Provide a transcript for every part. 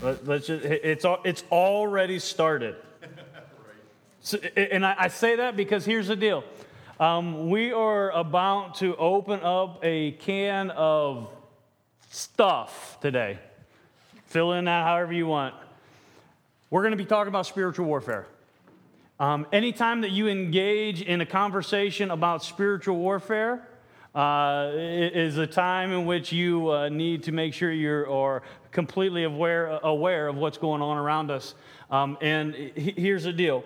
Let, us just, it's, it's already started. So, and I, I, say that because here's the deal. Um, we are about to open up a can of stuff today. Fill in that however you want. We're going to be talking about spiritual warfare. Um, anytime that you engage in a conversation about spiritual warfare, uh, is a time in which you uh, need to make sure you are completely aware, aware of what's going on around us. Um, and here's the deal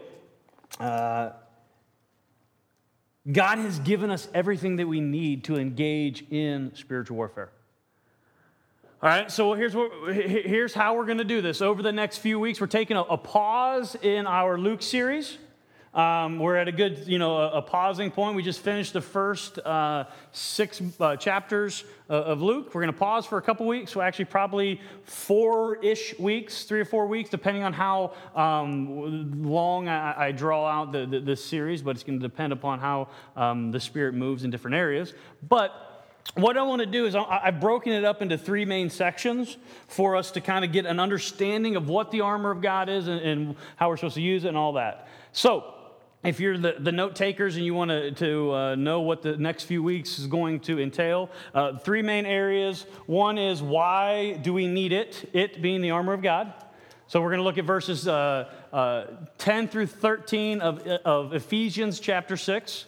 uh, God has given us everything that we need to engage in spiritual warfare. All right, so here's, what, here's how we're going to do this. Over the next few weeks, we're taking a, a pause in our Luke series. Um, we're at a good, you know, a, a, pausing point. We just finished the first uh, six uh, chapters uh, of Luke. We're going to pause for a couple weeks. So actually, probably four-ish weeks, three or four weeks, depending on how um, long I, I, draw out the, the, this series. But it's going to depend upon how um, the Spirit moves in different areas. But what I want to do is I've broken it up into three main sections for us to kind of get an understanding of what the armor of God is and, and how we're supposed to use it and all that. So, if you're the, the note takers and you want to, to uh, know what the next few weeks is going to entail, uh, three main areas. One is why do we need it? It being the armor of God. So we're going to look at verses uh, uh 10 through 13 of, of Ephesians chapter 6.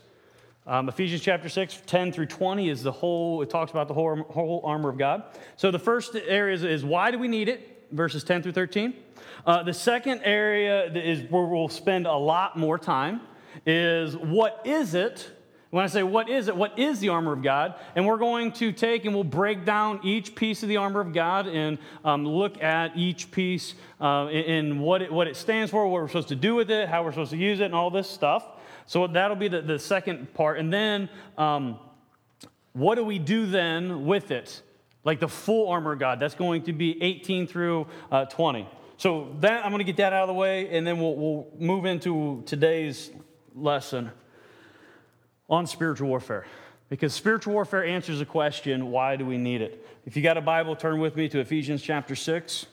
Um, Ephesians chapter 6, 10 through 20 is the whole, it talks about the whole, whole armor of God. So the first area is, is why do we need it? Verses 10 through 13. Uh, the second area is where we'll spend a lot more time is what is it? When I say what is it, what is the armor of God? And we're going to take and we'll break down each piece of the armor of God and um, look at each piece uh, in, what, it, what it stands for, what we're supposed to do with it, how we're supposed to use it, and all this stuff. So that'll be the, the second part. And then, um, what do we do then with it? Like the full armor of God. That's going to be 18 through uh, 20. So that I'm going to get that out of the way, and then we'll, we'll move into today's lesson on spiritual warfare. Because spiritual warfare answers the question, why do we need it? If you got a Bible, turn with me to Ephesians chapter 6.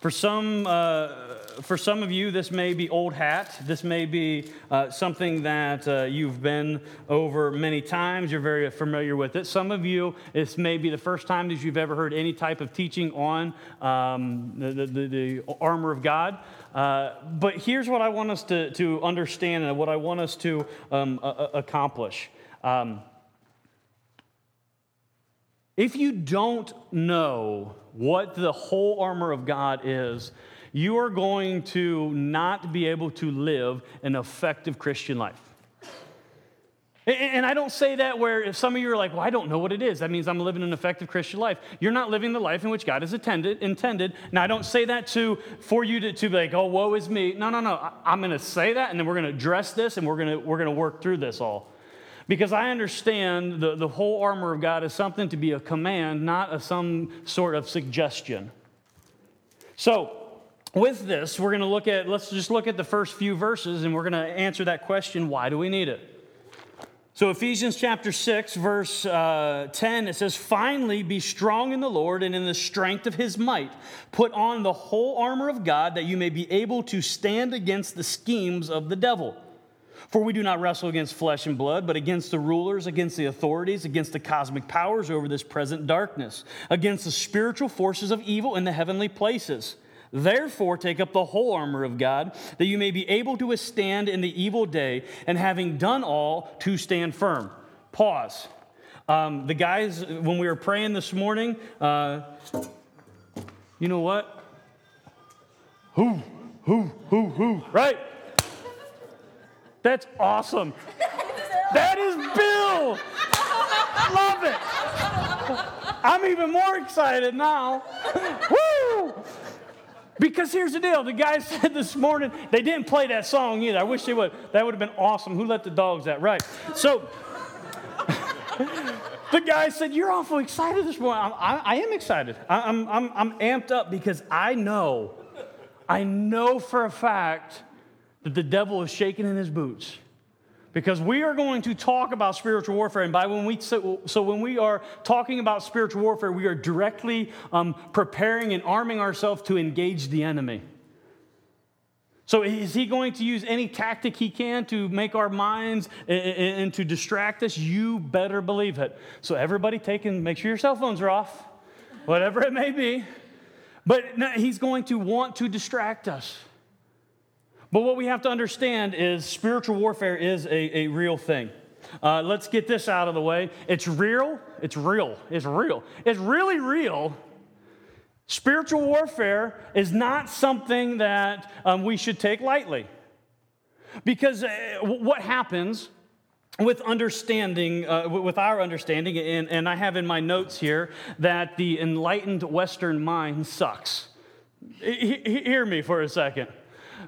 For some, uh, for some of you, this may be old hat. This may be uh, something that uh, you've been over many times. You're very familiar with it. Some of you, this may be the first time that you've ever heard any type of teaching on um, the, the, the, armor of God. Uh, but here's what I want us to, to understand and what I want us to um, accomplish. Um, if you don't know what the whole armor of God is, you are going to not be able to live an effective Christian life. And I don't say that where if some of you are like, well, I don't know what it is. That means I'm living an effective Christian life. You're not living the life in which God has intended. intended. Now, I don't say that to for you to, to be like, oh, woe is me. No, no, no. I'm going to say that, and then we're going to address this, and we're going to we're going to work through this all. Because I understand the, the whole armor of God is something to be a command, not a, some sort of suggestion. So, with this, we're going to look at, let's just look at the first few verses and we're going to answer that question why do we need it? So, Ephesians chapter 6, verse uh, 10, it says, Finally, be strong in the Lord and in the strength of his might. Put on the whole armor of God that you may be able to stand against the schemes of the devil. For we do not wrestle against flesh and blood, but against the rulers, against the authorities, against the cosmic powers over this present darkness, against the spiritual forces of evil in the heavenly places. Therefore, take up the whole armor of God, that you may be able to withstand in the evil day, and having done all, to stand firm. Pause. Um, the guys, when we were praying this morning, uh, you know what? Who, who, who, who, right? That's awesome. That is Bill. Love it. I'm even more excited now. Woo! Because here's the deal. The guy said this morning, they didn't play that song either. I wish they would. That would have been awesome. Who let the dogs out? Right. So the guy said, You're awful excited this morning. I, I am excited. I'm, I'm, I'm amped up because I know, I know for a fact that the devil is shaking in his boots because we are going to talk about spiritual warfare. And by when we so, so when we are talking about spiritual warfare, we are directly um, preparing and arming ourselves to engage the enemy. So, is he going to use any tactic he can to make our minds and, to distract us? You better believe it. So, everybody take and make sure your cell phones are off, whatever it may be. But he's going to want to distract us. But what we have to understand is spiritual warfare is a, a real thing. Uh, let's get this out of the way. It's real. It's real. It's real. It's really real Spiritual warfare is not something that um, we should take lightly. Because uh, what happens with understanding, uh, with our understanding, and, and I have in my notes here that the enlightened Western mind sucks. hear me for a second.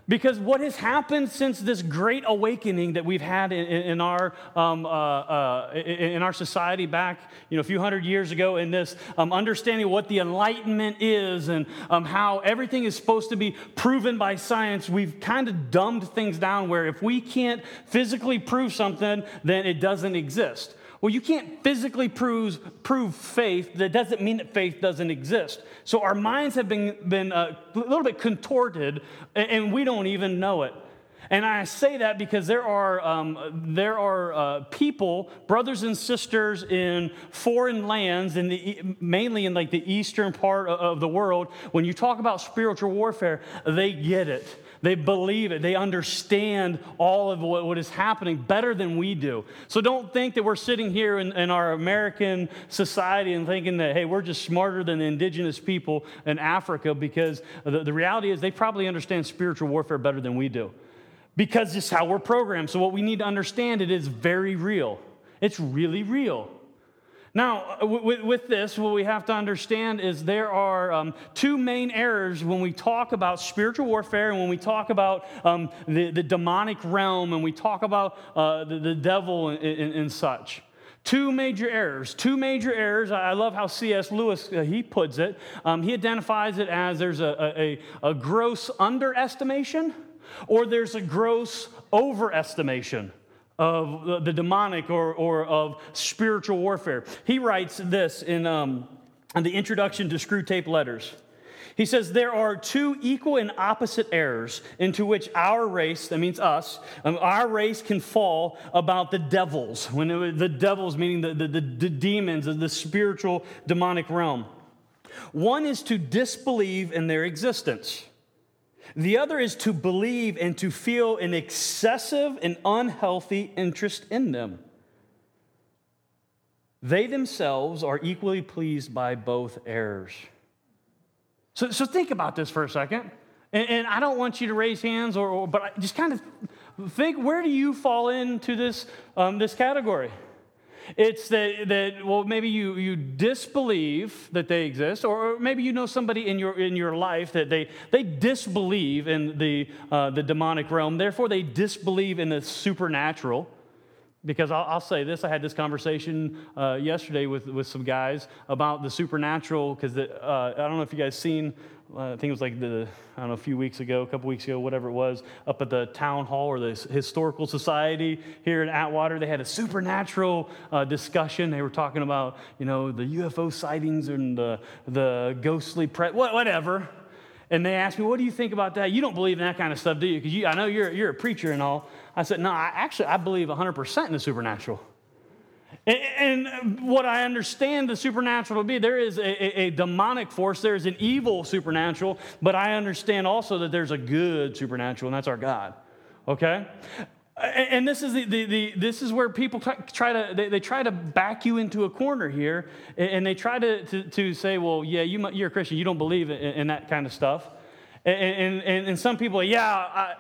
Because what has happened since this great awakening that we've had in, in our, um, uh, uh, in our society back you know, a few hundred years ago, in this um, understanding what the Enlightenment is and um, how everything is supposed to be proven by science, we've kind of dumbed things down where if we can't physically prove something, then it doesn't exist. Well, you can't physically prove, prove faith. That doesn't mean that faith doesn't exist. So our minds have been, been uh, a little bit contorted, and we don't even know it. And I say that because there are, um, there are uh, people, brothers and sisters in foreign lands, in the, mainly in like the eastern part of the world. When you talk about spiritual warfare, they get it. They believe it. They understand all of what, what is happening better than we do. So don't think that we're sitting here in, in our American society and thinking that, hey, we're just smarter than the indigenous people in Africa because the, the reality is they probably understand spiritual warfare better than we do because it's how we're programmed. So what we need to understand it is very real. It's really real. Now, uh, with, this, what we have to understand is there are um, two main errors when we talk about spiritual warfare and when we talk about um, the, the, demonic realm and we talk about uh, the, the, devil and, and, and, such. Two major errors. Two major errors. I love how C.S. Lewis uh, he puts it. Um, he identifies it as there's a, a, a gross underestimation or there's a gross overestimation of the demonic or, or of spiritual warfare. He writes this in, um, in the introduction to Screwtape Letters. He says, There are two equal and opposite errors into which our race, that means us, um, our race can fall about the devils. When it, the devils, meaning the, the, the, the demons of the spiritual demonic realm. One is to disbelieve in their existence. The other is to believe and to feel an excessive and unhealthy interest in them. They themselves are equally pleased by both errors. So, so think about this for a second. And, and I don't want you to raise hands, or, or, but just kind of think where do you fall into this, um, this category? It's that, that well, maybe you, you disbelieve that they exist, or maybe you know somebody in your, in your life that they, they disbelieve in the, uh, the demonic realm. Therefore, they disbelieve in the supernatural. Because I'll, I'll say this I had this conversation uh, yesterday with, with some guys about the supernatural, because uh, I don't know if you guys seen I think it was like the, I don't know, a few weeks ago, a couple weeks ago, whatever it was, up at the town hall or the Historical Society here in Atwater. They had a supernatural uh, discussion. They were talking about, you know, the UFO sightings and the, the ghostly, pre- whatever. And they asked me, what do you think about that? You don't believe in that kind of stuff, do you? Because I know you're, you're a preacher and all. I said, no, I, actually, I believe 100% in the supernatural. And what I understand the supernatural to be, there is a, a, demonic force, there's an evil supernatural, but I understand also that there's a good supernatural, and that's our God. Okay? And this is, the, the, the this is where people try to, they, they, try to back you into a corner here, and they try to, to, to say, well, yeah, you, are a Christian, you don't believe in, in that kind of stuff. And, and, and some people, yeah, I,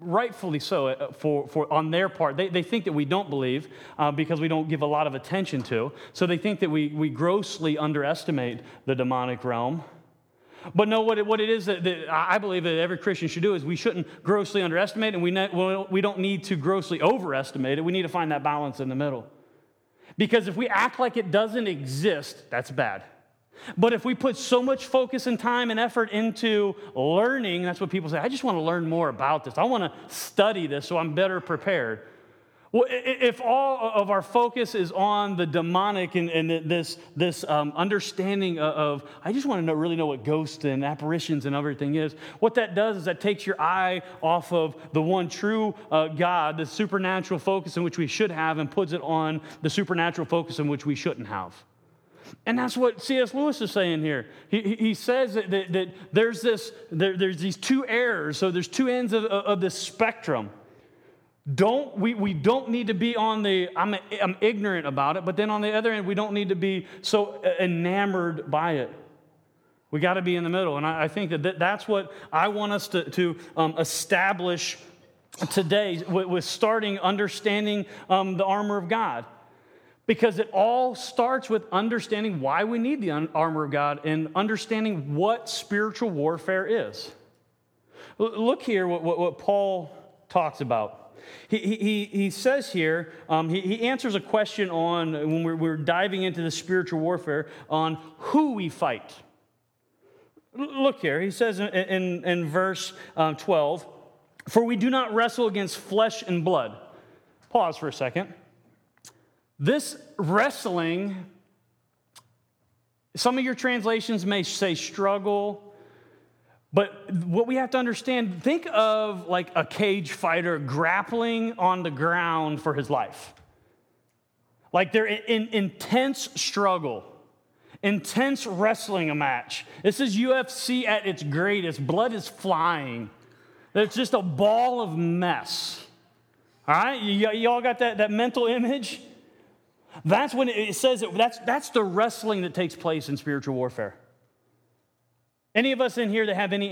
rightfully so uh, for, for on their part. They, they think that we don't believe uh, because we don't give a lot of attention to. So they think that we, we grossly underestimate the demonic realm. But no what it, what it is that, that i believe that every christian should do is we shouldn't grossly underestimate and we, ne- we don't need to grossly overestimate it. We need to find that balance in the middle. Because if we act like it doesn't exist that's bad But if we put so much focus and time and effort into learning, that's what people say, I just want to learn more about this. I want to study this so I'm better prepared. Well, if all of our focus is on the demonic and, and this, this um, understanding of, I just want to know, really know what ghosts and apparitions and everything is, what that does is that takes your eye off of the one true uh, God, the supernatural focus in which we should have, and puts it on the supernatural focus in which we shouldn't have. And that's what C.S. Lewis is saying here. He, he says that, that, that there's, this, there, there's these two errors, so there's two ends of, of this spectrum. Don't, we, we don't need to be on the, I'm, I'm ignorant about it, but then on the other end, we don't need to be so enamored by it. We got to be in the middle. And I, I think that that's what I want us to, to um, establish today with, with starting understanding um, the armor of God because it all starts with understanding why we need the armor of God and understanding what spiritual warfare is. Look here what, what, what Paul talks about. He, he, he says here, um, he, he answers a question on, when we're, we're diving into the spiritual warfare, on who we fight. Look here, he says in, in, in verse um, 12, For we do not wrestle against flesh and blood. Pause for a second. This wrestling, some of your translations may say struggle, but what we have to understand think of like a cage fighter grappling on the ground for his life. Like they're in intense struggle, intense wrestling a match. This is UFC at its greatest. Blood is flying. It's just a ball of mess. All right? You, you all got that, that mental image? That's when it says that that's, that's the wrestling that takes place in spiritual warfare. Any of us in here that have any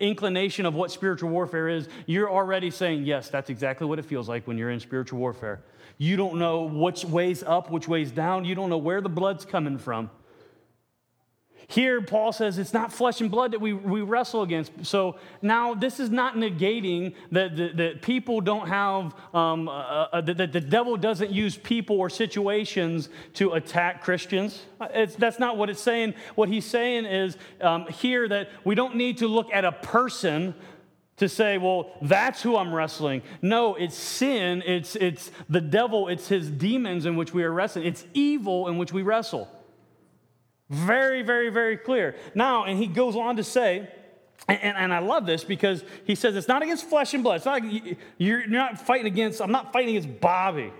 inclination of what spiritual warfare is, you're already saying, yes, that's exactly what it feels like when you're in spiritual warfare. You don't know which way's up, which way's down. You don't know where the blood's coming from. Here, Paul says it's not flesh and blood that we, we wrestle against. So now, this is not negating that, that, that people don't have, um, uh, uh, that, that, the devil doesn't use people or situations to attack Christians. It's, that's not what it's saying. What he's saying is um, here that we don't need to look at a person to say, well, that's who I'm wrestling. No, it's sin, it's, it's the devil, it's his demons in which we are wrestling, it's evil in which we wrestle. Very, very, very clear. Now, and he goes on to say, and, and, I love this because he says it's not against flesh and blood. It's not you're not fighting against, I'm not fighting against Bobby.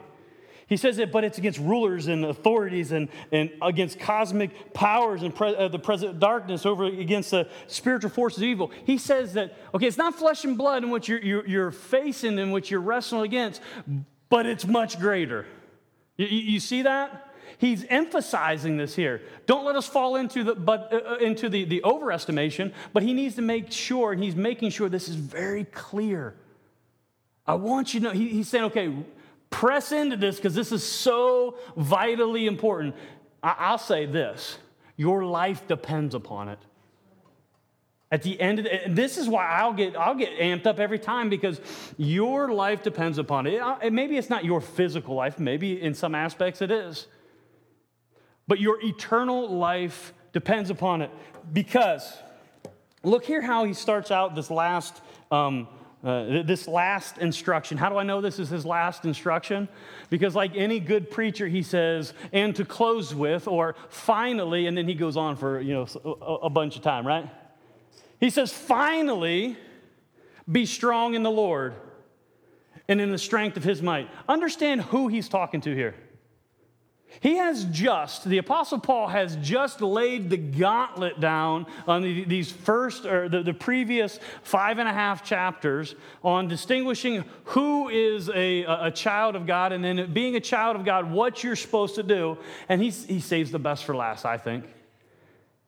He says it, but it's against rulers and authorities and, and against cosmic powers and pre, uh, the present darkness over against the spiritual forces of evil. He says that, okay, it's not flesh and blood in what you're, you're, you're facing, and what you're wrestling against, but it's much greater. You, you see that? He's emphasizing this here. Don't let us fall into the, but, uh, uh, into the, the overestimation, but he needs to make sure, and he's making sure this is very clear. I want you to know, he, he's saying, okay, press into this because this is so vitally important. I, I'll say this your life depends upon it. At the end of the, this is why I'll get I'll get amped up every time because your life depends upon it. it. Maybe it's not your physical life. Maybe in some aspects it is but your eternal life depends upon it. Because look here how he starts out this last. Um, uh, this last instruction. How do I know this is his last instruction? Because, like any good preacher, he says, and to close with, or finally, and then he goes on for you know a, a bunch of time, right? He says, finally, be strong in the Lord and in the strength of his might. Understand who he's talking to here. He has just, the Apostle Paul has just laid the gauntlet down on the, these first, or the, the previous five and a half chapters on distinguishing who is a, a child of God and then being a child of God, what you're supposed to do. And he, he saves the best for last, I think.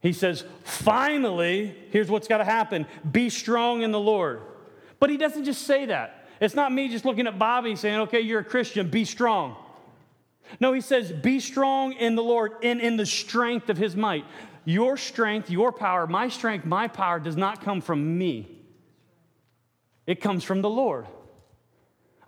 He says, finally, here's what's got to happen be strong in the Lord. But he doesn't just say that. It's not me just looking at Bobby saying, okay, you're a Christian, be strong. No, he says, Be strong in the Lord and in the strength of his might. Your strength, your power, my strength, my power does not come from me, it comes from the Lord.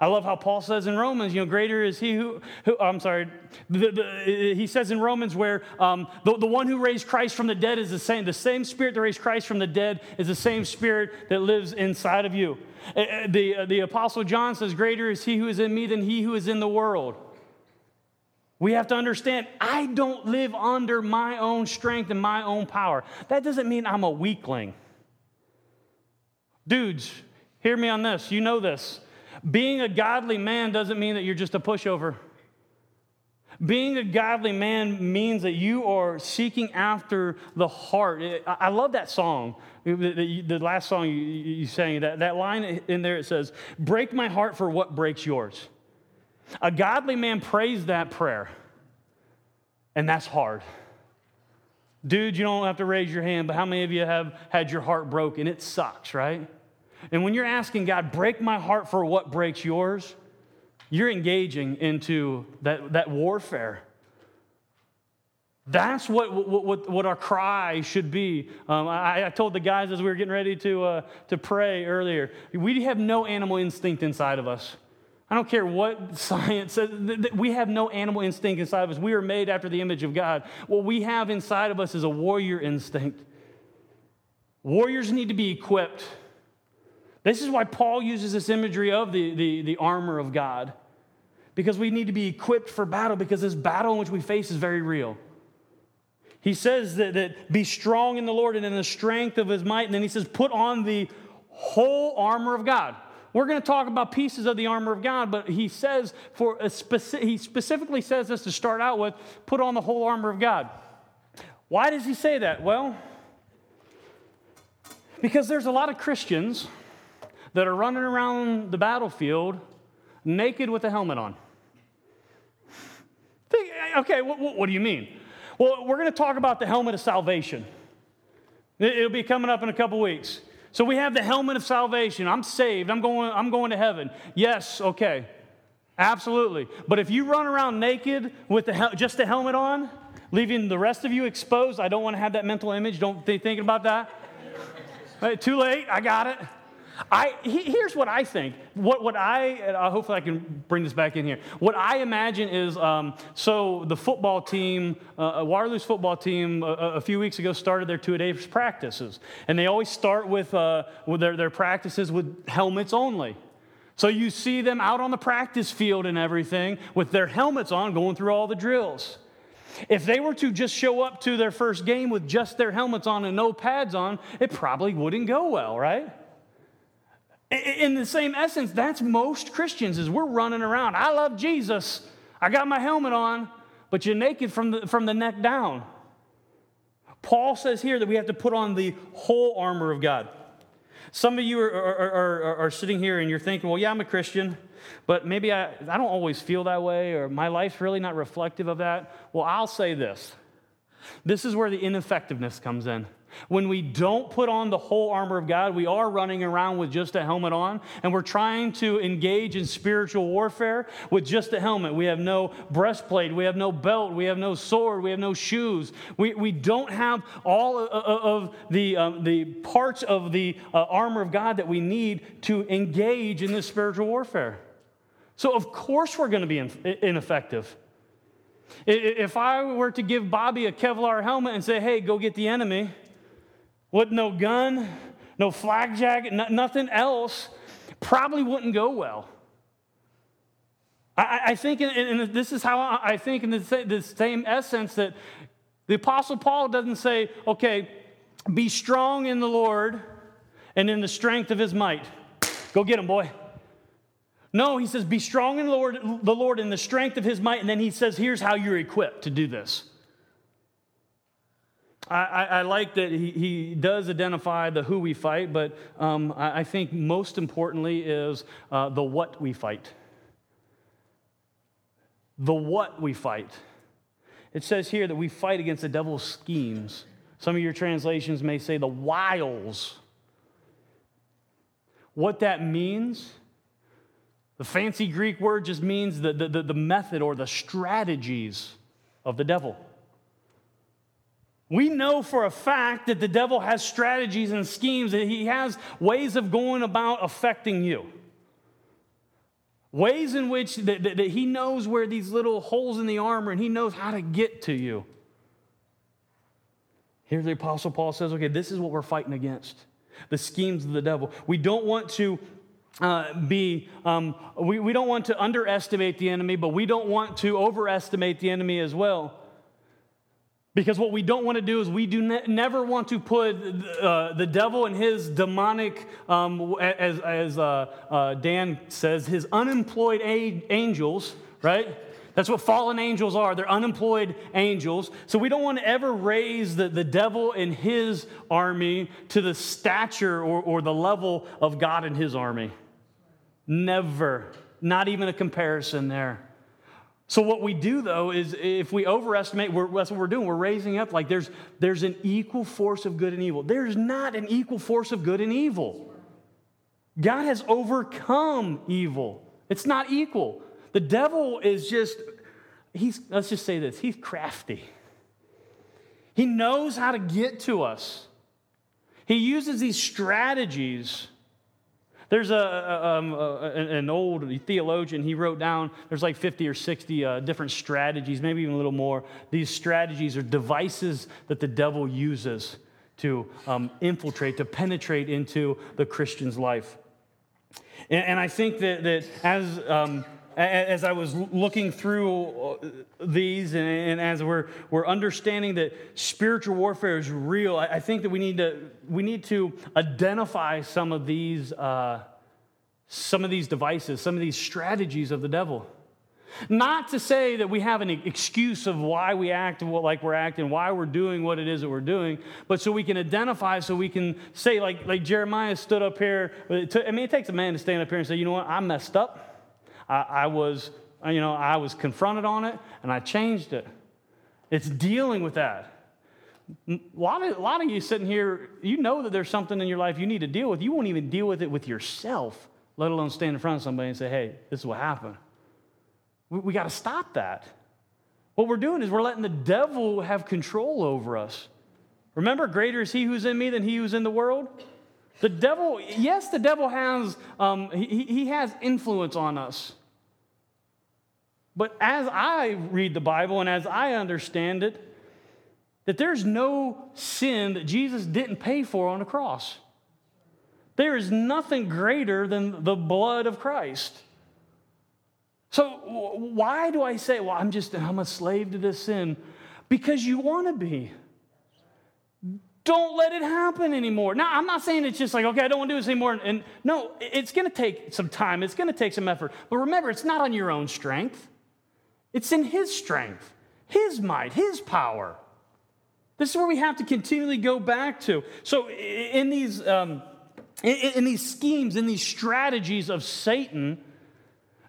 I love how Paul says in Romans, you know, greater is he who, who I'm sorry, the, the, he says in Romans where um, the, the one who raised Christ from the dead is the same. The same spirit that raised Christ from the dead is the same spirit that lives inside of you. Uh, uh, the, uh, the Apostle John says, greater is he who is in me than he who is in the world. We have to understand, I don't live under my own strength and my own power. That doesn't mean I'm a weakling. Dudes, hear me on this. You know this. Being a godly man doesn't mean that you're just a pushover. Being a godly man means that you are seeking after the heart. I love that song, the last song you sang, that, line in there, it says, Break my heart for what breaks yours. A godly man prays that prayer, and that's hard. Dude, you don't have to raise your hand, but how many of you have had your heart broken? It sucks, right? And when you're asking God, break my heart for what breaks yours, you're engaging into that, that warfare. That's what, what, what our cry should be. Um, I, I, told the guys as we were getting ready to, uh, to pray earlier, we have no animal instinct inside of us. I don't care what science says, we have no animal instinct inside of us. We are made after the image of God. What we have inside of us is a warrior instinct. Warriors need to be equipped. This is why Paul uses this imagery of the, the, the armor of God, because we need to be equipped for battle, because this battle in which we face is very real. He says that, that be strong in the Lord and in the strength of his might, and then he says, put on the whole armor of God. We're going to talk about pieces of the armor of God, but he says for uh, a specific, he specifically says this to start out with, put on the whole armor of God. Why does he say that? Well, because there's a lot of Christians that are running around the battlefield naked with a helmet on. Eh, okay, what, what, do you mean? Well, we're going to talk about the helmet of salvation. It'll be coming up in a couple weeks. So we have the helmet of salvation. I'm saved. I'm going, I'm going to heaven. Yes, okay. Absolutely. But if you run around naked with the, just the helmet on, leaving the rest of you exposed, I don't want to have that mental image. Don't be thinking about that. Right, too late. I got it. I, here's what I think. What, what I, uh, hopefully I can bring this back in here. What I imagine is um, so the football team, uh, uh Waterloo's football team, uh, a few weeks ago started their two a day practices. And they always start with, uh, with their, their practices with helmets only. So you see them out on the practice field and everything with their helmets on going through all the drills. If they were to just show up to their first game with just their helmets on and no pads on, it probably wouldn't go well, right? In the same essence, that's most Christians is we're running around. I love Jesus. I got my helmet on, but you're naked from the, from the neck down. Paul says here that we have to put on the whole armor of God. Some of you are, are, are, are, sitting here and you're thinking, well, yeah, I'm a Christian, but maybe I, I don't always feel that way, or my life's really not reflective of that. Well, I'll say this this is where the ineffectiveness comes in. When we don't put on the whole armor of God, we are running around with just a helmet on, and we're trying to engage in spiritual warfare with just a helmet. We have no breastplate, we have no belt, we have no sword, we have no shoes. We, we don't have all of the, um, the parts of the uh, armor of God that we need to engage in this spiritual warfare. So, of course, we're going to be ineffective. If I were to give Bobby a Kevlar helmet and say, hey, go get the enemy, with no gun, no flak jacket, no, nothing else, probably wouldn't go well. I, I think, and this is how I think in the, the same essence that the Apostle Paul doesn't say, okay, be strong in the Lord and in the strength of his might. Go get him, boy. No, he says, be strong in the Lord, the Lord in the strength of his might. And then he says, here's how you're equipped to do this. I, I, like that he, he does identify the who we fight, but um, I, I, think most importantly is uh, the what we fight. The what we fight. It says here that we fight against the devil's schemes. Some of your translations may say the wiles. What that means, the fancy Greek word just means the, the, the method or the strategies of the devil. We know for a fact that the devil has strategies and schemes, that he has ways of going about affecting you. Ways in which that, that, that he knows where these little holes in the armor and he knows how to get to you. Here the Apostle Paul says, okay, this is what we're fighting against the schemes of the devil. We don't want to uh, be, um, we, we don't want to underestimate the enemy, but we don't want to overestimate the enemy as well. Because what we don't want to do is we do ne- never want to put uh, the devil and his demonic, um, as, as uh, uh, Dan says, his unemployed a- angels, right? That's what fallen angels are. They're unemployed angels. So we don't want to ever raise the, the devil and his army to the stature or, or the level of God and his army. Never. Not even a comparison there. So what we do though is if we overestimate, that's what we're doing. We're raising up like there's, there's an equal force of good and evil. There's not an equal force of good and evil. God has overcome evil. It's not equal. The devil is just, he's, let's just say this, he's crafty. He knows how to get to us. He uses these strategies. There's a, um, a, an old theologian, he wrote down, there's like 50 or 60 uh, different strategies, maybe even a little more. These strategies are devices that the devil uses to um, infiltrate, to penetrate into the Christian's life. And, and I think that, that as um, as I was looking through uh, these and, as we're, we're understanding that spiritual warfare is real, I think that we need to, we need to identify some of these, uh, some of these devices, some of these strategies of the devil. Not to say that we have an excuse of why we act like we're acting, why we're doing what it is that we're doing, but so we can identify, so we can say, like, like Jeremiah stood up here. I mean, it takes a man to stand up here and say, you know what, I messed up. I, I was, you know, I was confronted on it and I changed it. It's dealing with that. A lot, of, a lot of you sitting here, you know that there's something in your life you need to deal with. You won't even deal with it with yourself, let alone stand in front of somebody and say, hey, this is what happened. We, we got to stop that. What we're doing is we're letting the devil have control over us. Remember, greater is he who's in me than he who's in the world? The devil, yes, the devil has, um, he, he has influence on us. But as I read the Bible and as I understand it, that there's no sin that Jesus didn't pay for on the cross. There is nothing greater than the blood of Christ. So why do I say, well, I'm just I'm a slave to this sin? Because you want to be. Don't let it happen anymore. Now, I'm not saying it's just like, okay, I don't want to do this anymore. And, and no, it's going to take some time. It's going to take some effort. But remember, it's not on your own strength. It's in His strength, His might, His power. This is where we have to continually go back to. So, in these, um, in, in these schemes, in these strategies of Satan,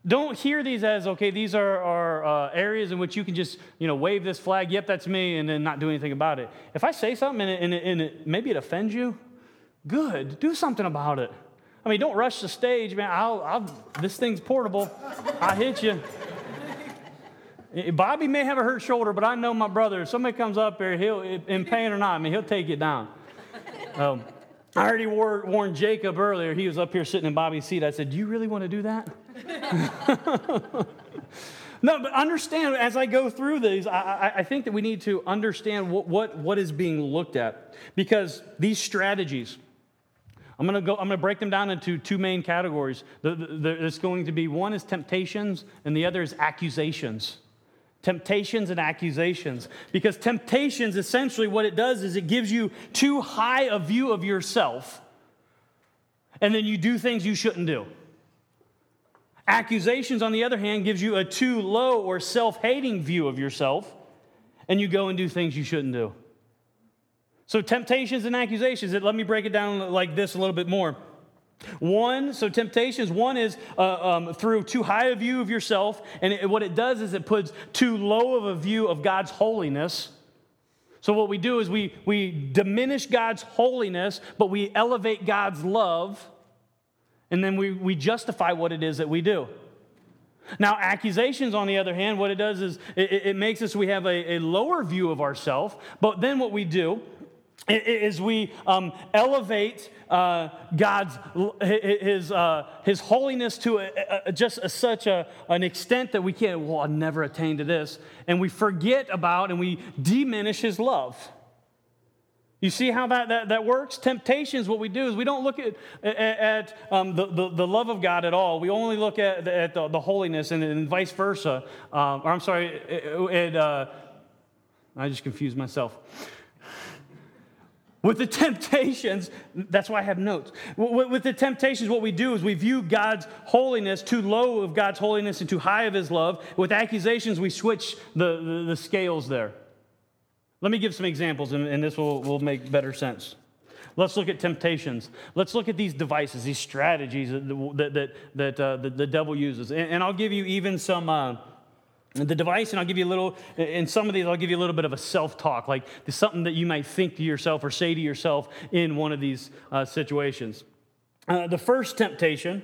don't hear these as, okay, these are, are uh, areas in which you can just, you know, wave this flag, yep, that's me, and then not do anything about it. If I say something and, it, and, it, and it, maybe it offends you, good, do something about it. I mean, don't rush the stage, man. I'll, I'll, this thing's portable. I hit you. Bobby may have a hurt shoulder, but I know my brother. If somebody comes up here, he'll, in pain or not, I mean, he'll take it down. Um, I already war, warned Jacob earlier. He was up here sitting in Bobby's seat. I said, Do you really want to do that? no, but understand as I go through these, I, I think that we need to understand what, what, what is being looked at. Because these strategies, I'm going to go. I'm going to break them down into two main categories. There's going to be one is temptations, and the other is accusations temptations and accusations. Because temptations, essentially, what it does is it gives you too high a view of yourself, and then you do things you shouldn't do. Accusations, on the other hand, gives you a too low or self hating view of yourself, and you go and do things you shouldn't do. So, temptations and accusations, let me break it down like this a little bit more. One, so temptations, one is uh, um, through too high a view of yourself, and it, what it does is it puts too low of a view of God's holiness. So, what we do is we, we diminish God's holiness, but we elevate God's love, and then we, we justify what it is that we do. Now, accusations, on the other hand, what it does is it, it makes us, we have a, a lower view of ourselves, but then what we do as we um, elevate uh, God's his uh, his holiness to a, a, just a, such a, an extent that we can't. Well, I'll never attain to this, and we forget about and we diminish His love. You see how that, that, that works? Temptations, what we do is we don't look at, at, at um, the, the, the, love of God at all. We only look at, at the, the holiness and, and, vice versa. Um, or I'm sorry, it, it, uh, I just confused myself. With the temptations, that's why I have notes. With the temptations, what we do is we view God's holiness too low of God's holiness and too high of his love. With accusations, we switch the, the, the scales there. Let me give some examples, and, and this will, will make better sense. Let's look at temptations. Let's look at these devices, these strategies that, that, that, uh, the, the, devil uses. And, and, I'll give you even some, uh, the device, and I'll give you a little, in some of these, I'll give you a little bit of a self talk, like something that you might think to yourself or say to yourself in one of these uh, situations. Uh, the first temptation,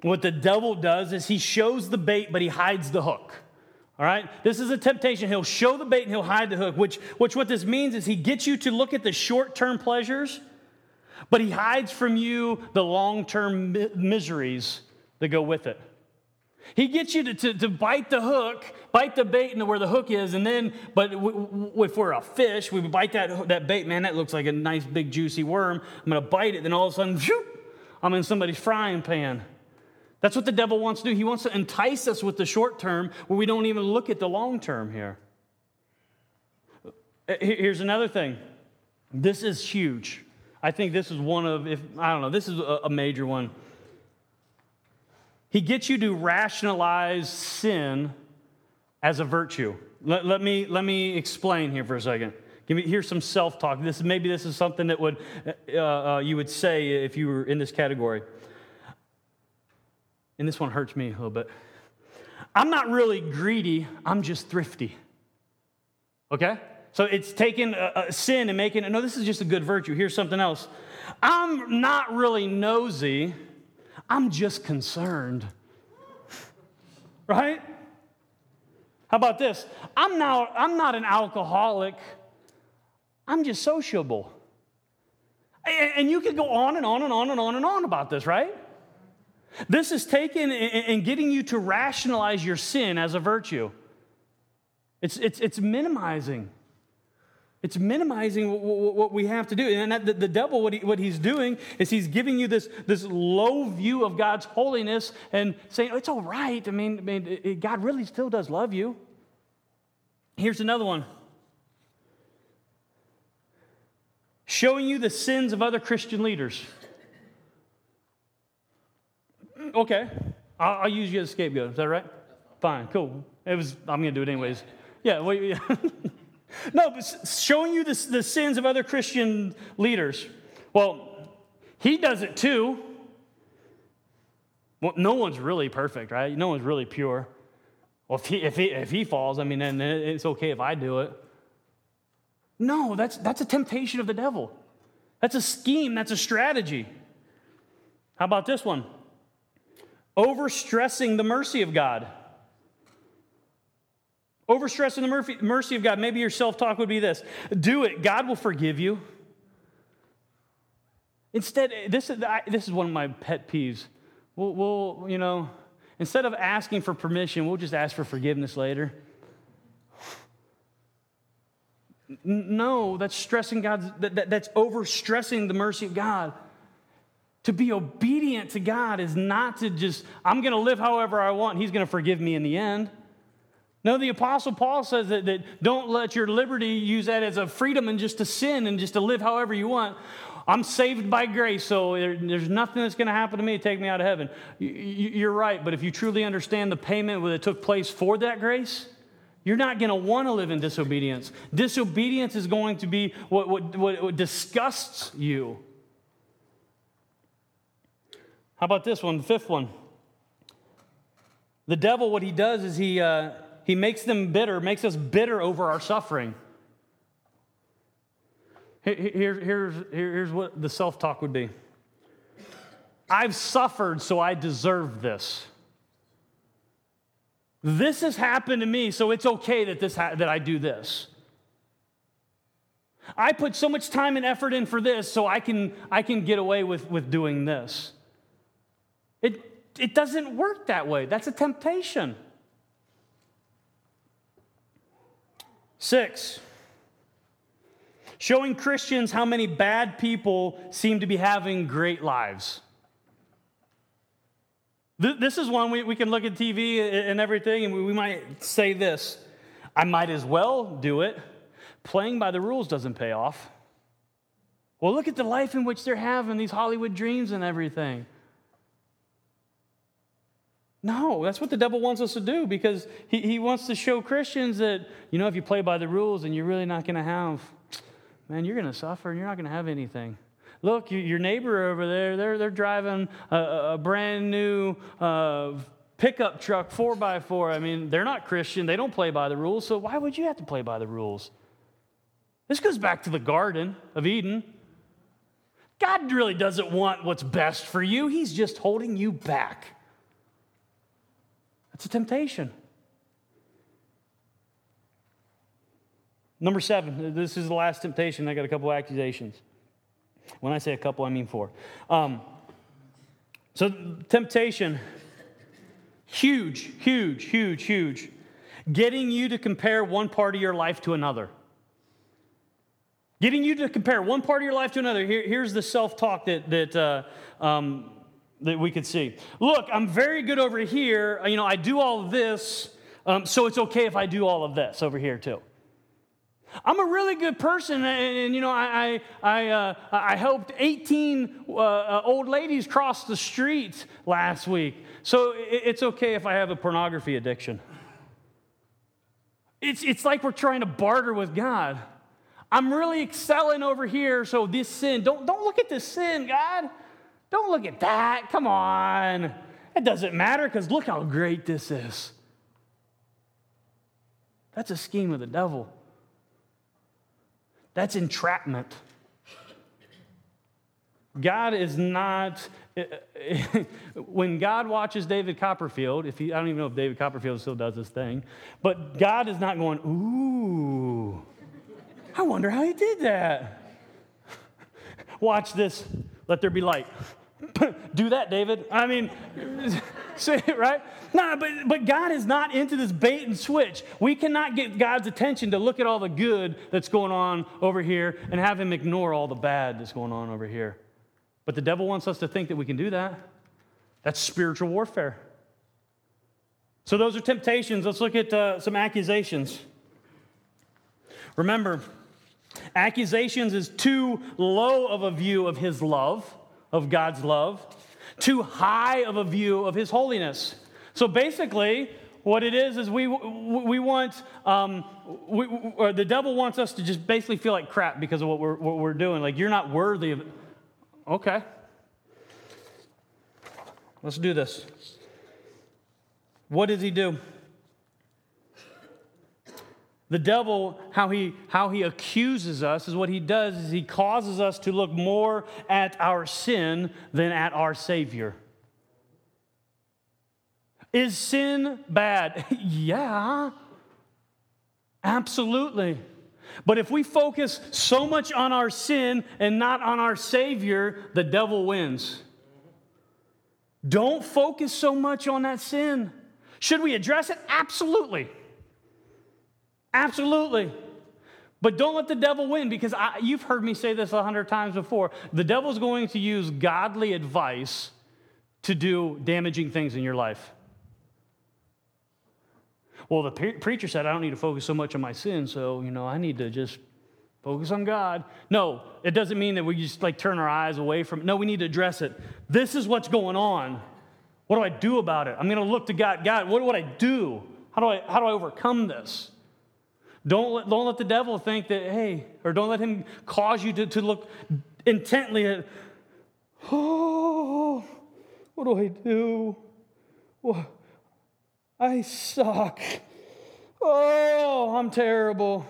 what the devil does is he shows the bait, but he hides the hook. All right? This is a temptation. He'll show the bait and he'll hide the hook, which, which what this means is he gets you to look at the short term pleasures, but he hides from you the long term mi- miseries that go with it. He gets you to, to, to, bite the hook, bite the bait into where the hook is, and then, but if we're a fish, we bite that, that bait, man, that looks like a nice big juicy worm. I'm gonna bite it, then all of a sudden, I'm in somebody's frying pan. That's what the devil wants to do. He wants to entice us with the short term where we don't even look at the long term here. Uh, here's another thing. This is huge. I think this is one of, if I don't know, this is a major one. He gets you to rationalize sin as a virtue. Let, let, me, let me explain here for a second. Give me, here's some self talk. This, maybe this is something that would, uh, uh, you would say if you were in this category and this one hurts me a little bit. I'm not really greedy, I'm just thrifty. Okay? So it's taking a, a sin and making it, no, this is just a good virtue. Here's something else. I'm not really nosy, I'm just concerned. Right? How about this? I'm now I'm not an alcoholic. I'm just sociable. And you could go on and on and on and on and on about this, right? This is taken and getting you to rationalize your sin as a virtue. It's, it's, it's minimizing. It's minimizing what we have to do. And the devil, what, what he's doing is he's giving you this, this low view of God's holiness and saying, oh, it's all right. I mean, I mean, God really still does love you. Here's another one showing you the sins of other Christian leaders okay. I'll, I'll, use you as a scapegoat. Is that right? Fine, cool. It was, I'm going to do it anyways. Yeah, well, yeah. no, but showing you the, the sins of other Christian leaders. Well, he does it too. Well, no one's really perfect, right? No one's really pure. Well, if he, if he, if he falls, I mean, then it's okay if I do it. No, that's, that's a temptation of the devil. That's a scheme, that's a strategy. How about this one? overstressing the mercy of God. Overstressing the mercy of God. Maybe your self talk would be this do it, God will forgive you. Instead, this is, this is one of my pet peeves. We'll, we'll, you know, instead of asking for permission, we'll just ask for forgiveness later. No, that's stressing God's, that, that, that's overstressing the mercy of God. To be obedient to God is not to just, I'm going to live however I want, He's going to forgive me in the end. No, the Apostle Paul says that, that don't let your liberty use that as a freedom and just to sin and just to live however you want. I'm saved by grace, so there's nothing that's going to happen to me to take me out of heaven. You're right, but if you truly understand the payment that took place for that grace, you're not going to want to live in disobedience. Disobedience is going to be what, what, what disgusts you. How about this one, the fifth one? The devil, what he does is he, uh, he makes them bitter, makes us bitter over our suffering. Here, here's, here's what the self talk would be I've suffered, so I deserve this. This has happened to me, so it's okay that, this ha- that I do this. I put so much time and effort in for this, so I can, I can get away with, with doing this. It, it doesn't work that way. That's a temptation. Six, showing Christians how many bad people seem to be having great lives. This is one we, can look at TV and everything, and we might say this I might as well do it. Playing by the rules doesn't pay off. Well, look at the life in which they're having, these Hollywood dreams and everything. No, that's what the devil wants us to do because he, he wants to show Christians that, you know, if you play by the rules and you're really not going to have, man, you're going to suffer and you're not going to have anything. Look, your neighbor over there, they're, they're driving a, a brand new uh, pickup truck, four by four. I mean, they're not Christian, they don't play by the rules, so why would you have to play by the rules? This goes back to the Garden of Eden. God really doesn't want what's best for you, He's just holding you back. It's a temptation. Number seven, this is the last temptation. I got a couple accusations. When I say a couple, I mean four. Um, so, temptation, huge, huge, huge, huge. Getting you to compare one part of your life to another. Getting you to compare one part of your life to another. Here, here's the self talk that, that uh, um, that we could see. Look, I'm very good over here. You know, I do all of this, um, so it's okay if I do all of this over here too. I'm a really good person, and, and you know, I, I, I, uh, I helped 18 uh, uh, old ladies cross the street last week, so it, it's okay if I have a pornography addiction. It's, it's like we're trying to barter with God. I'm really excelling over here, so this sin, don't, don't look at this sin, God. Don't look at that. Come on. It doesn't matter because look how great this is. That's a scheme of the devil. That's entrapment. God is not, when God watches David Copperfield, if he, I don't even know if David Copperfield still does this thing, but God is not going, ooh, I wonder how he did that. Watch this. Let there be light. Do that, David. I mean, say it, right? No, but, but God is not into this bait and switch. We cannot get God's attention to look at all the good that's going on over here and have him ignore all the bad that's going on over here. But the devil wants us to think that we can do that. That's spiritual warfare. So, those are temptations. Let's look at uh, some accusations. Remember, accusations is too low of a view of his love of God's love, too high of a view of His holiness. So basically, what it is is we, we want, um, we, or the devil wants us to just basically feel like crap because of what we're, what we're doing. Like, you're not worthy of it. Okay. Let's do this. What does he do? The devil, how he, how he accuses us, is what he does is he causes us to look more at our sin than at our Savior. Is sin bad? yeah, absolutely. But if we focus so much on our sin and not on our Savior, the devil wins. Don't focus so much on that sin. Should we address it? Absolutely. Absolutely. But don't let the devil win because I, you've heard me say this a hundred times before. The devil's going to use godly advice to do damaging things in your life. Well, the pre- preacher said, I don't need to focus so much on my sin, so, you know, I need to just focus on God. No, it doesn't mean that we just like turn our eyes away from it. No, we need to address it. This is what's going on. What do I do about it? I'm going to look to God. God, what do I do? How do I, how do I overcome this? Don't let, don't let the devil think that, hey, or don't let him cause you to, to look intently at, oh, what do I do? Well, I suck. Oh, I'm terrible.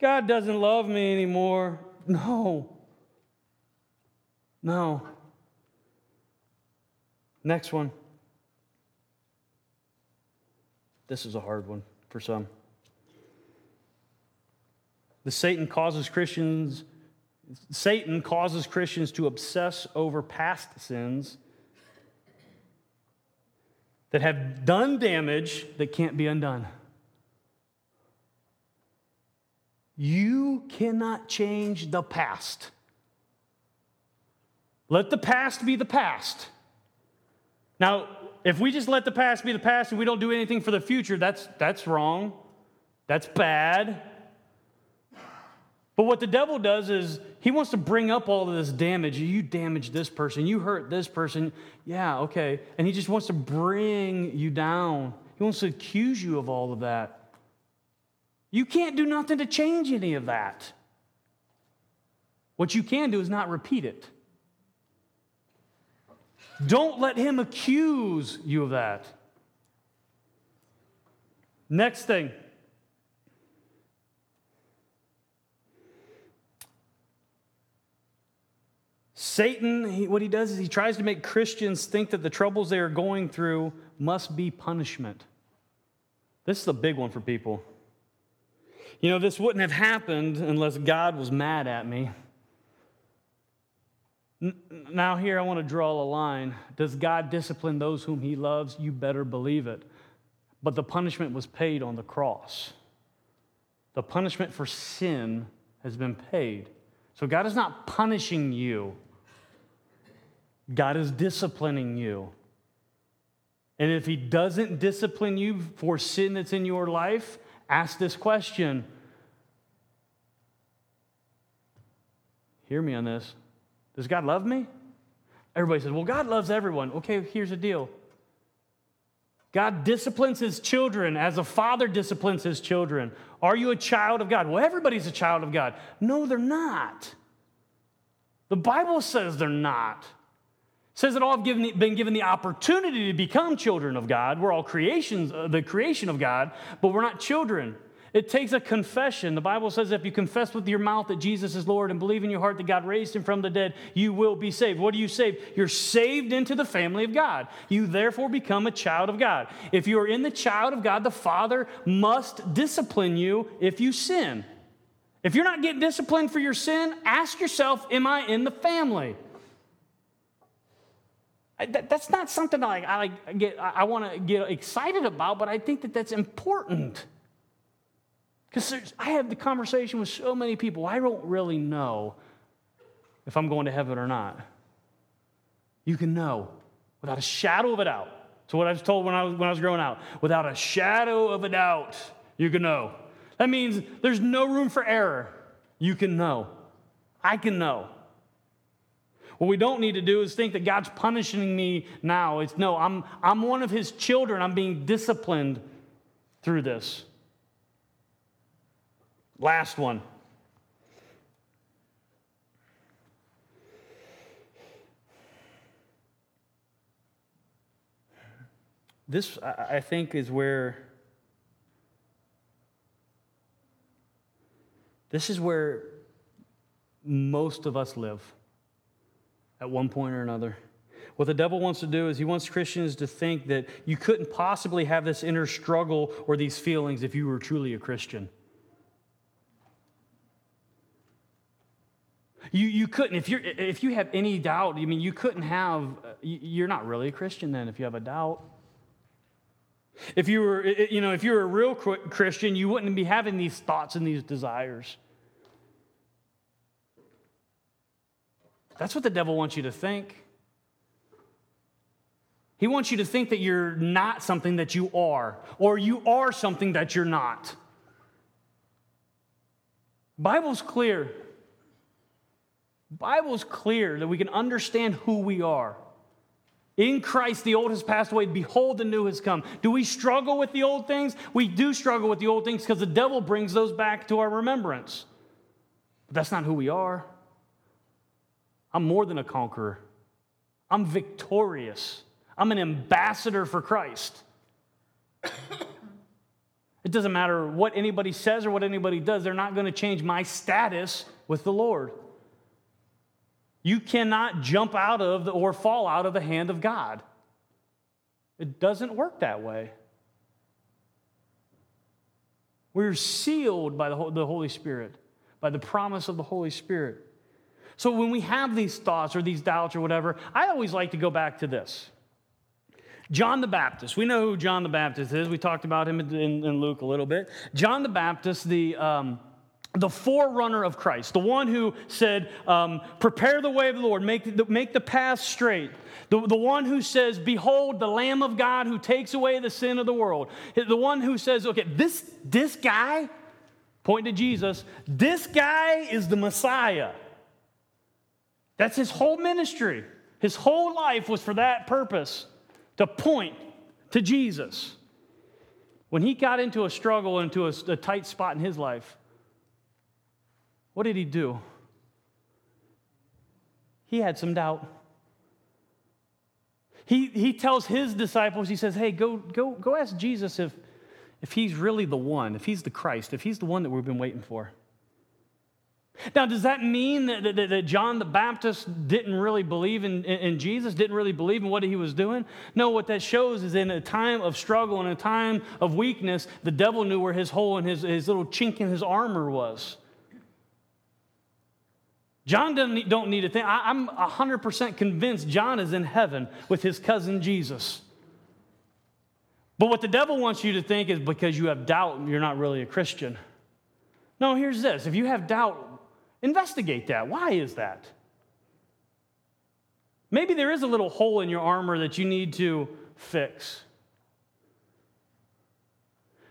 God doesn't love me anymore. No. No. Next one. This is a hard one for some. The Satan causes Christians Satan causes Christians to obsess over past sins that have done damage that can't be undone. You cannot change the past. Let the past be the past. Now, if we just let the past be the past and we don't do anything for the future, that's, that's wrong. That's bad. But what the devil does is he wants to bring up all of this damage. You damaged this person, you hurt this person. Yeah, okay. And he just wants to bring you down. He wants to accuse you of all of that. You can't do nothing to change any of that. What you can do is not repeat it. Don't let him accuse you of that. Next thing Satan, he, what he does is he tries to make Christians think that the troubles they are going through must be punishment. This is a big one for people. You know, this wouldn't have happened unless God was mad at me. Now, here I want to draw a line. Does God discipline those whom he loves? You better believe it. But the punishment was paid on the cross. The punishment for sin has been paid. So God is not punishing you. God is disciplining you. And if He doesn't discipline you for sin that's in your life, ask this question. Hear me on this. Does God love me? Everybody says, well, God loves everyone. Okay, here's the deal God disciplines his children as a father disciplines his children. Are you a child of God? Well, everybody's a child of God. No, they're not. The Bible says they're not says that all have given, been given the opportunity to become children of God. We're all creations, uh, the creation of God, but we're not children. It takes a confession. The Bible says if you confess with your mouth that Jesus is Lord and believe in your heart that God raised him from the dead, you will be saved. What are you saved? You're saved into the family of God. You therefore become a child of God. If you are in the child of God, the Father must discipline you if you sin. If you're not getting disciplined for your sin, ask yourself, Am I in the family? That, that's not something I, I, get, I want to get excited about, but I think that that's important. Because I have the conversation with so many people, I don't really know if I'm going to heaven or not. You can know without a shadow of a doubt. So, what I was told when I was, when I was growing out, without a shadow of a doubt, you can know. That means there's no room for error. You can know. I can know. What we don't need to do is think that God's punishing me now. It's no, I'm, I'm one of his children. I'm being disciplined through this. Last one. This, I think, is where this is where most of us live at one point or another. What the devil wants to do is he wants Christians to think that you couldn't possibly have this inner struggle or these feelings if you were truly a Christian. You, you couldn't, if, you're, if you have any doubt, I mean, you couldn't have, you're not really a Christian then if you have a doubt. If you were, you know, if you were a real Christian, you wouldn't be having these thoughts and these desires. That's what the devil wants you to think. He wants you to think that you're not something that you are, or you are something that you're not. Bible's clear. Bible's clear that we can understand who we are. In Christ, the old has passed away. Behold, the new has come. Do we struggle with the old things? We do struggle with the old things because the devil brings those back to our remembrance. But that's not who we are. I'm more than a conqueror. I'm victorious. I'm an ambassador for Christ. it doesn't matter what anybody says or what anybody does, they're not going to change my status with the Lord. You cannot jump out of the, or fall out of the hand of God. It doesn't work that way. We're sealed by the Holy Spirit. by the promise of the Holy Spirit. So when we have these thoughts or these doubts or whatever, I always like to go back to this. John the Baptist. We know who John the Baptist is. We talked about him in, in Luke a little bit. John the Baptist, the. Um, the forerunner of Christ, the one who said, um, Prepare the way of the Lord, make the, make the path straight. The, the one who says, Behold, the Lamb of God who takes away the sin of the world. The one who says, Okay, this, this guy, point to Jesus, this guy is the Messiah. That's his whole ministry. His whole life was for that purpose to point to Jesus. When he got into a struggle, into a, a tight spot in his life, what did he do? He had some doubt. He, he tells his disciples, he says, Hey, go, go, go ask Jesus if, if he's really the one, if he's the Christ, if he's the one that we've been waiting for. Now, does that mean that, that, that, John the Baptist didn't really believe in, in, in, Jesus, didn't really believe in what he was doing? No, what that shows is in a time of struggle, in a time of weakness, the devil knew where his hole and his, his little chink in his armor was. John doesn't need, don't need a thing. I, I'm 100% convinced John is in heaven with his cousin Jesus. But what the devil wants you to think is because you have doubt, you're not really a Christian. No, here's this if you have doubt, Investigate that. Why is that? Maybe there is a little hole in your armor that you need to fix.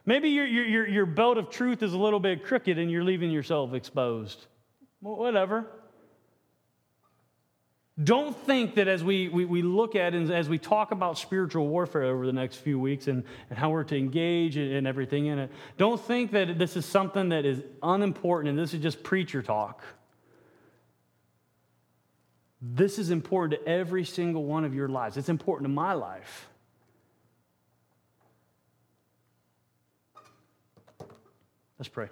Maybe your, your, your belt of truth is a little bit crooked and you're leaving yourself exposed. Whatever. Don't think that as we, we, we, look at and as we talk about spiritual warfare over the next few weeks and, and how we're to engage and, and everything in it, don't think that this is something that is unimportant and this is just preacher talk. This is important to every single one of your lives. It's important to my life. Let's pray.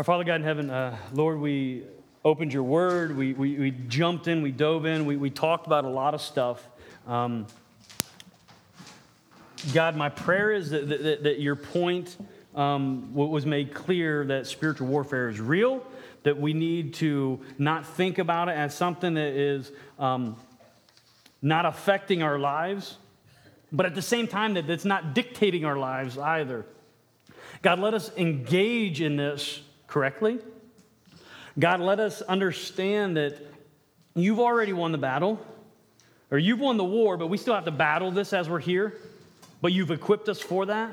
Our Father God in heaven, uh, Lord, we opened your word, we, we, we, jumped in, we dove in, we, we talked about a lot of stuff. Um, God, my prayer is that, that, that your point um, was made clear that spiritual warfare is real, that we need to not think about it as something that is um, not affecting our lives, but at the same time, that it's not dictating our lives either. God, let us engage in this correctly. God, let us understand that you've already won the battle, or you've won the war, but we still have to battle this as we're here, but you've equipped us for that.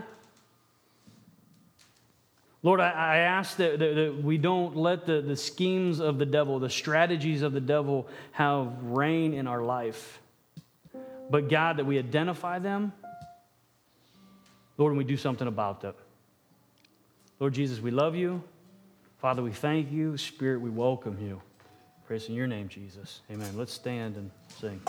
Lord, I, ask that, that, that, we don't let the, the schemes of the devil, the strategies of the devil, have reign in our life. But God, that we identify them, Lord, and we do something about them. Lord Jesus, we love you. Father, we thank you. Spirit, we welcome you. Praise in your name, Jesus. Amen. Let's stand and sing.